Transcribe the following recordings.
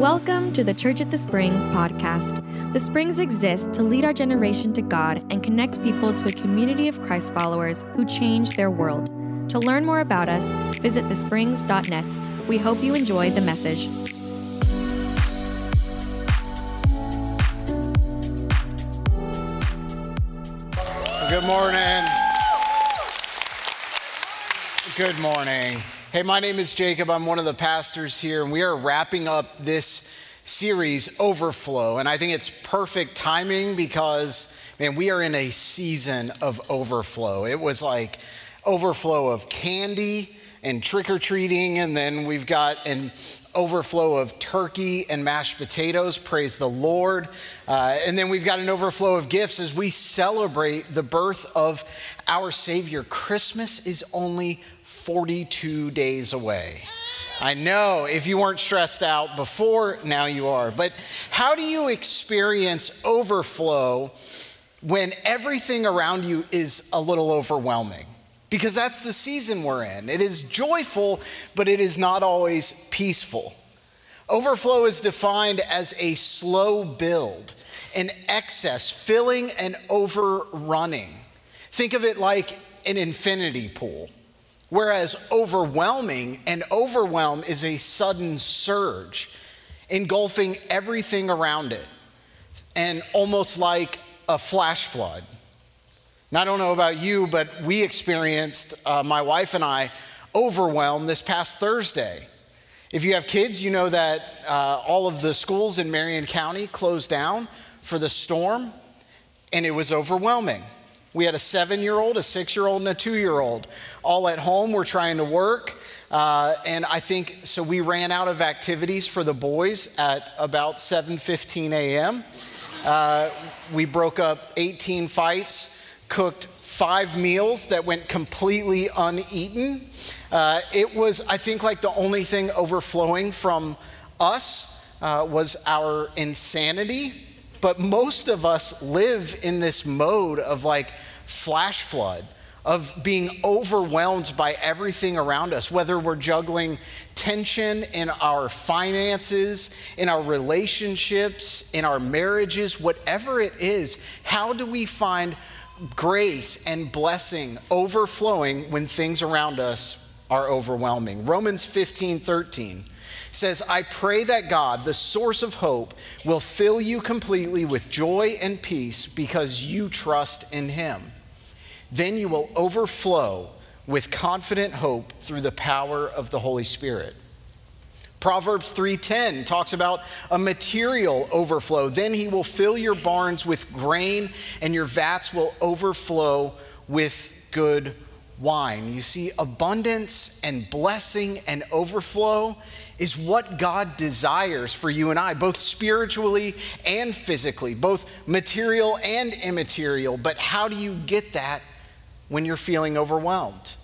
Welcome to the Church at the Springs podcast. The Springs exists to lead our generation to God and connect people to a community of Christ followers who change their world. To learn more about us, visit thesprings.net. We hope you enjoy the message. Good morning. Good morning. Hey, my name is Jacob. I'm one of the pastors here, and we are wrapping up this series, Overflow. And I think it's perfect timing because, man, we are in a season of overflow. It was like overflow of candy and trick or treating, and then we've got an overflow of turkey and mashed potatoes. Praise the Lord. Uh, and then we've got an overflow of gifts as we celebrate the birth of our Savior. Christmas is only 42 days away. I know if you weren't stressed out before, now you are. But how do you experience overflow when everything around you is a little overwhelming? Because that's the season we're in. It is joyful, but it is not always peaceful. Overflow is defined as a slow build, an excess, filling and overrunning. Think of it like an infinity pool. Whereas overwhelming and overwhelm is a sudden surge, engulfing everything around it, and almost like a flash flood. Now, I don't know about you, but we experienced, uh, my wife and I, overwhelm this past Thursday. If you have kids, you know that uh, all of the schools in Marion County closed down for the storm, and it was overwhelming. We had a seven year old, a six year old, and a two year old all at home. We're trying to work. Uh, and I think so. We ran out of activities for the boys at about 7:15 a.m. Uh, we broke up 18 fights, cooked five meals that went completely uneaten. Uh, it was, I think, like the only thing overflowing from us uh, was our insanity but most of us live in this mode of like flash flood, of being overwhelmed by everything around us, whether we're juggling tension in our finances, in our relationships, in our marriages, whatever it is. How do we find grace and blessing overflowing when things around us are overwhelming? Romans 15 13 says, I pray that God, the source of hope, will fill you completely with joy and peace because you trust in him. Then you will overflow with confident hope through the power of the Holy Spirit. Proverbs 3:10 talks about a material overflow. Then he will fill your barns with grain and your vats will overflow with good wine. You see abundance and blessing and overflow is what God desires for you and I, both spiritually and physically, both material and immaterial. But how do you get that when you're feeling overwhelmed?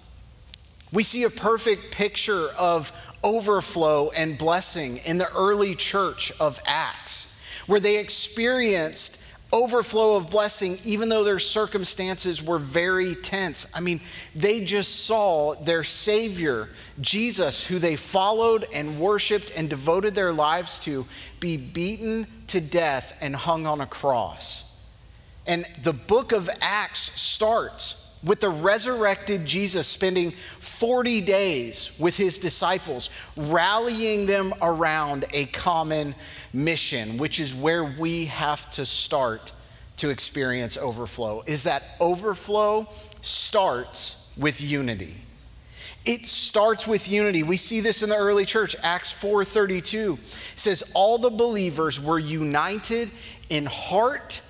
We see a perfect picture of overflow and blessing in the early church of Acts, where they experienced overflow of blessing, even though their circumstances were very tense. I mean, they just saw their Savior, Jesus, who they followed and worshiped and devoted their lives to, be beaten to death and hung on a cross. And the book of Acts starts with the resurrected Jesus spending 40 days with his disciples, rallying them around a common mission, which is where we have to start to experience overflow, is that overflow starts with unity. It starts with unity. We see this in the early church. Acts 4:32 says all the believers were united in heart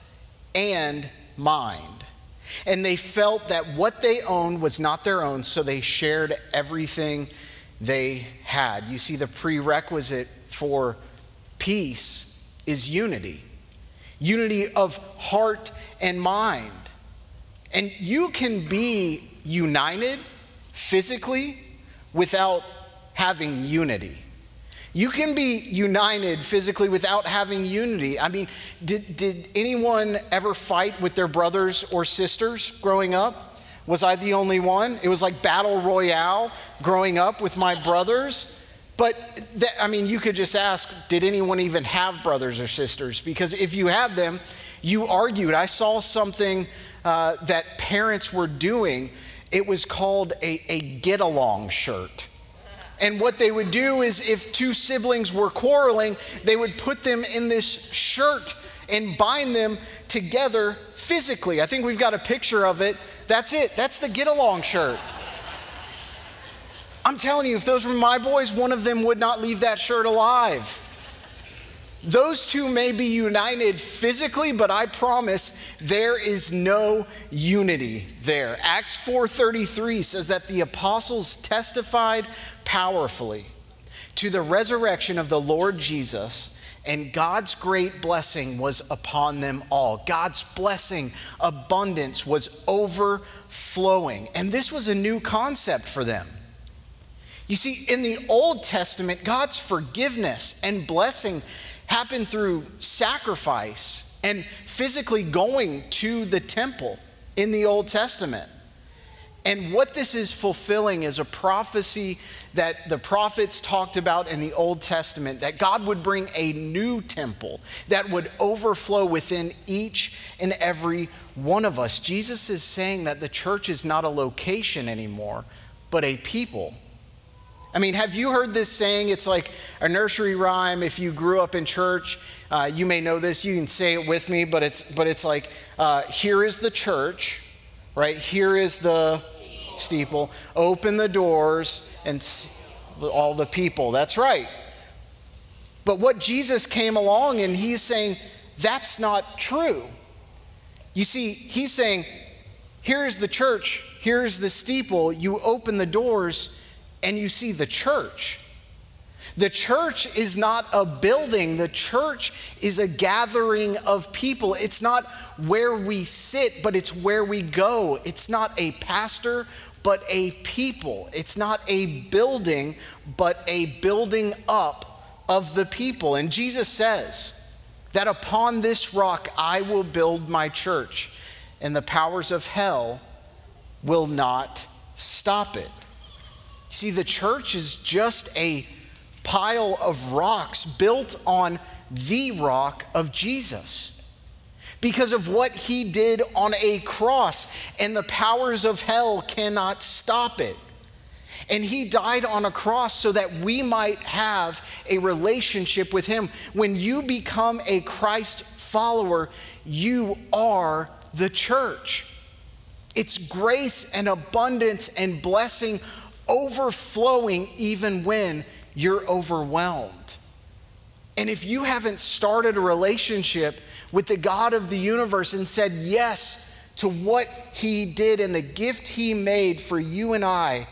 and mind. And they felt that what they owned was not their own, so they shared everything they had. You see, the prerequisite for peace is unity unity of heart and mind. And you can be united physically without having unity. You can be united physically without having unity. I mean, did, did anyone ever fight with their brothers or sisters growing up? Was I the only one? It was like battle royale growing up with my brothers. But that, I mean, you could just ask, did anyone even have brothers or sisters? Because if you had them, you argued. I saw something uh, that parents were doing. It was called a, a get along shirt. And what they would do is, if two siblings were quarreling, they would put them in this shirt and bind them together physically. I think we've got a picture of it. That's it. That's the get along shirt. I'm telling you, if those were my boys, one of them would not leave that shirt alive. Those two may be united physically, but I promise there is no unity there. Acts 4:33 says that the apostles testified powerfully to the resurrection of the Lord Jesus and God's great blessing was upon them all. God's blessing, abundance was overflowing. And this was a new concept for them. You see, in the Old Testament, God's forgiveness and blessing happened through sacrifice and physically going to the temple in the Old Testament. And what this is fulfilling is a prophecy that the prophets talked about in the Old Testament that God would bring a new temple that would overflow within each and every one of us. Jesus is saying that the church is not a location anymore, but a people. I mean, have you heard this saying? It's like a nursery rhyme. If you grew up in church, uh, you may know this. You can say it with me, but it's but it's like, uh, here is the church, right? Here is the steeple, open the doors, and all the people. That's right. But what Jesus came along and he's saying, that's not true. You see, he's saying, here's the church, here's the steeple, you open the doors and you see the church. The church is not a building, the church is a gathering of people. It's not where we sit, but it's where we go. It's not a pastor but a people. It's not a building, but a building up of the people. And Jesus says that upon this rock I will build my church, and the powers of hell will not stop it. See, the church is just a pile of rocks built on the rock of Jesus because of what he did on a cross, and the powers of hell cannot stop it. And he died on a cross so that we might have a relationship with him. When you become a Christ follower, you are the church. It's grace and abundance and blessing overflowing even when you're overwhelmed. And if you haven't started a relationship with the God of the universe and said yes to what he did and the gift he made for you and I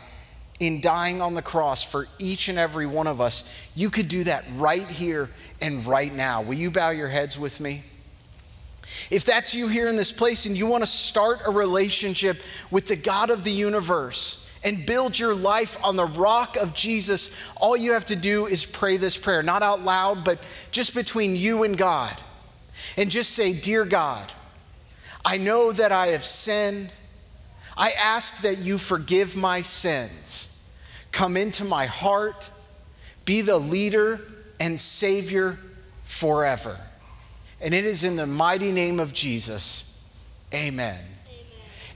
in dying on the cross for each and every one of us, you could do that right here and right now. Will you bow your heads with me? If that's you here in this place and you want to start a relationship with the God of the universe, and build your life on the rock of Jesus, all you have to do is pray this prayer, not out loud, but just between you and God and just say, Dear God, I know that I have sinned. I ask that you forgive my sins. Come into my heart, be the leader and Savior forever. And it is in the mighty name of Jesus. Amen.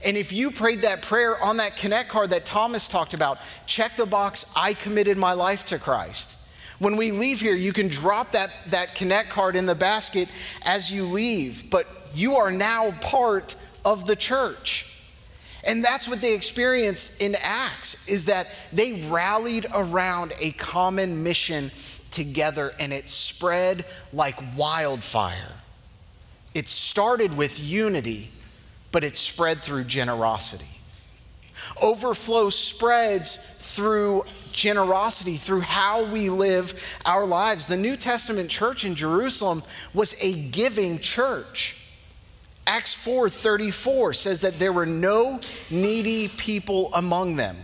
And if you prayed that prayer on that Connect card that Thomas talked about, check the box, I committed my life to Christ. When we leave here, you can drop that, that Connect card in the basket as you leave, but you are now part of the church. And that's what they experienced in Acts is that they rallied around a common mission together and it spread like wildfire. It started with unity, but it spread through generosity. Overflow spreads through generosity, through how we live our lives. The New Testament church in Jerusalem was a giving church. Acts 4:34 says that there were no needy people among them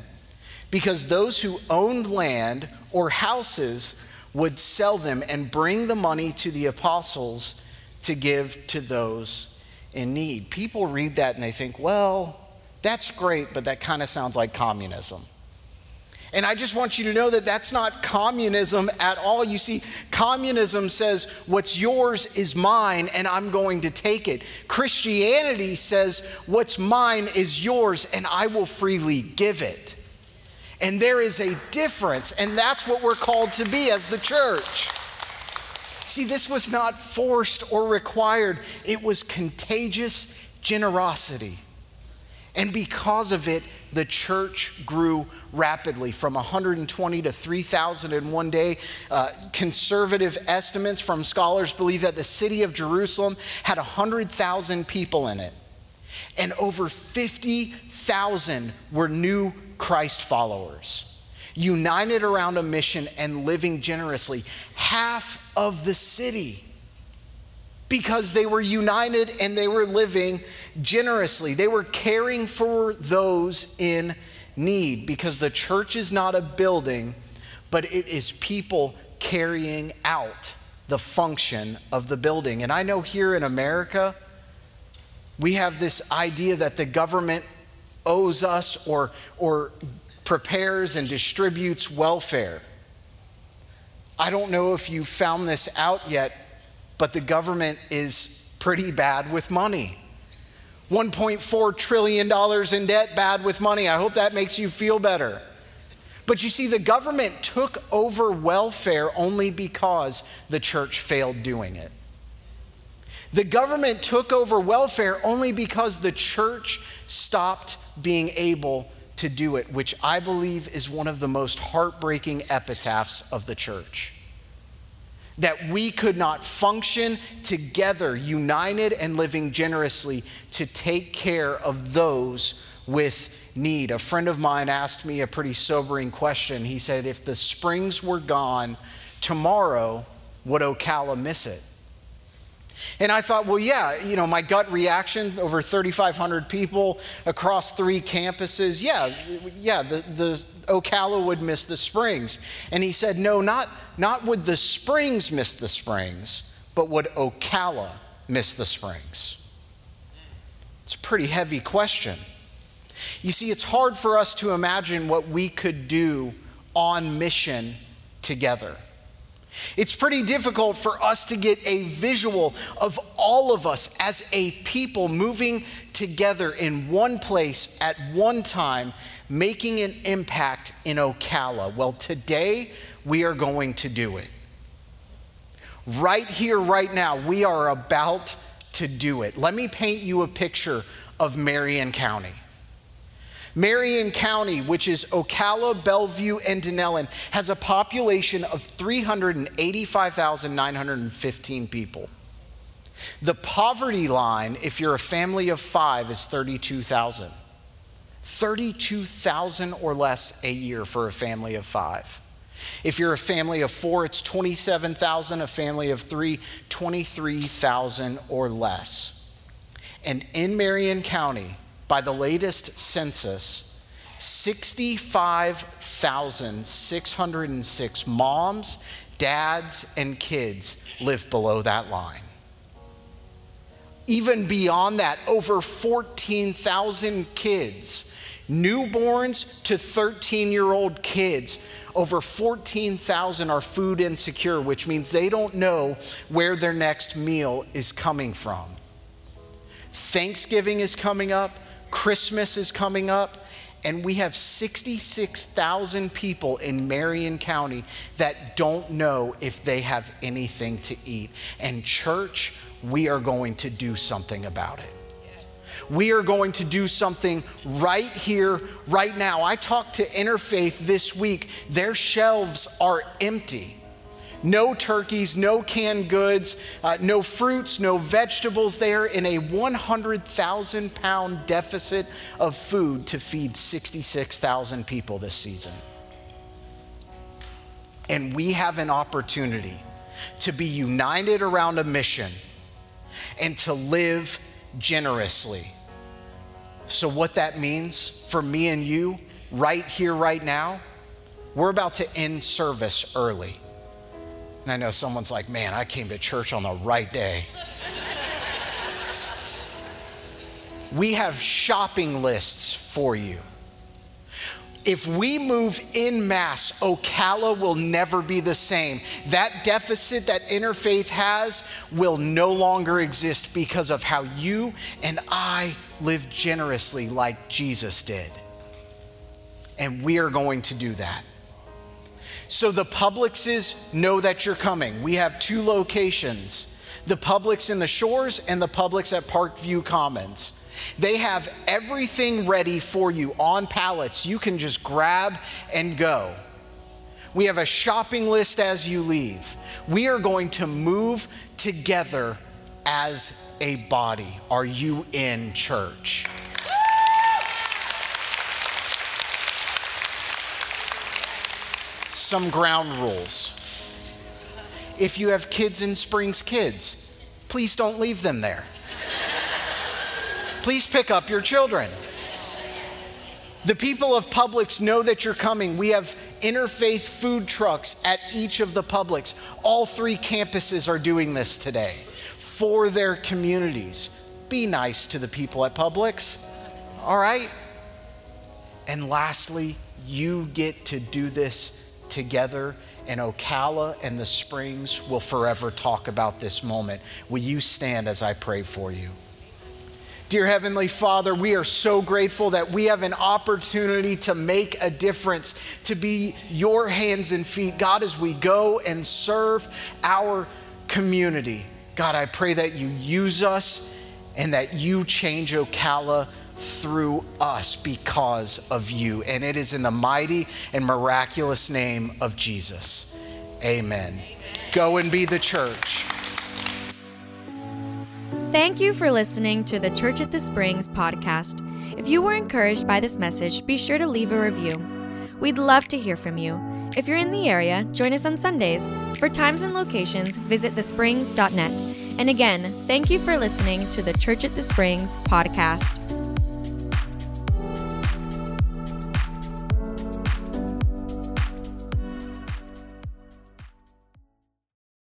because those who owned land or houses would sell them and bring the money to the apostles to give to those in need. People read that and they think, well, that's great, but that kind of sounds like communism. And I just want you to know that that's not communism at all. You see, communism says what's yours is mine and I'm going to take it. Christianity says what's mine is yours and I will freely give it. And there is a difference, and that's what we're called to be as the church. See, this was not forced or required, it was contagious generosity. And because of it, the church grew rapidly from 120 to 3,000 in one day. Uh, conservative estimates from scholars believe that the city of Jerusalem had 100,000 people in it, and over 50,000 were new Christ followers united around a mission and living generously. Half of the city because they were united and they were living generously. They were caring for those in need because the church is not a building, but it is people carrying out the function of the building. And I know here in America, we have this idea that the government owes us or, or prepares and distributes welfare. I don't know if you found this out yet, but the government is pretty bad with money. $1.4 trillion in debt, bad with money. I hope that makes you feel better. But you see, the government took over welfare only because the church failed doing it. The government took over welfare only because the church stopped being able to do it, which I believe is one of the most heartbreaking epitaphs of the church. That we could not function together, united and living generously, to take care of those with need. A friend of mine asked me a pretty sobering question. He said, If the springs were gone tomorrow, would Ocala miss it? And I thought, well, yeah, you know, my gut reaction over 3,500 people across three campuses, yeah, yeah, the, the Ocala would miss the springs. And he said, no, not, not would the springs miss the springs, but would Ocala miss the springs? It's a pretty heavy question. You see, it's hard for us to imagine what we could do on mission together. It's pretty difficult for us to get a visual of all of us as a people moving together in one place at one time, making an impact in Ocala. Well, today we are going to do it. Right here, right now, we are about to do it. Let me paint you a picture of Marion County. Marion County, which is Ocala, Belleview, and Dunnellon, has a population of 385,915 people. The poverty line, if you're a family of five, is 32,000. 32,000 or less a year for a family of five. If you're a family of four, it's 27,000. A family of three, 23,000 or less. And in Marion County, by the latest census, 65,606 moms, dads, and kids live below that line. Even beyond that, over 14,000 kids, newborns to 13 year old kids, over 14,000 are food insecure, which means they don't know where their next meal is coming from. Thanksgiving is coming up. Christmas is coming up, and we have 66,000 people in Marion County that don't know if they have anything to eat. And, church, we are going to do something about it. We are going to do something right here, right now. I talked to Interfaith this week. Their shelves are empty. No turkeys, no canned goods, uh, no fruits, no vegetables. They are in a 100,000 pound deficit of food to feed 66,000 people this season. And we have an opportunity to be united around a mission and to live generously. So, what that means for me and you right here, right now, we're about to end service early. And I know someone's like, man, I came to church on the right day. we have shopping lists for you. If we move in mass, Ocala will never be the same. That deficit that interfaith has will no longer exist because of how you and I live generously like Jesus did. And we are going to do that. So the Publixes know that you're coming. We have two locations the Publix in the shores and the Publix at Parkview Commons. They have everything ready for you on pallets. You can just grab and go. We have a shopping list as you leave. We are going to move together as a body. Are you in church? Some ground rules. If you have kids in Springs Kids, please don't leave them there please pick up your children. The people of Publix know that you're coming. We have interfaith food trucks at each of the Publix. All three campuses are doing this today for their communities. Be nice to the people at Publix, all right? And lastly, you get to do this together, and Ocala and the Springs will forever talk about this moment. Will you stand as I pray for you? Dear Heavenly Father, we are so grateful that we have an opportunity to make a difference, to be your hands and feet, God, as we go and serve our community. God, I pray that you use us and that you change Ocala through us because of you. And it is in the mighty and miraculous name of Jesus. Amen. Amen. Go and be the church. Thank you for listening to the Church at the Springs podcast. If you were encouraged by this message, be sure to leave a review. We'd love to hear from you. If you're in the area, join us on Sundays. For times and locations, visit thesprings.net. And again, thank you for listening to the Church at the Springs podcast.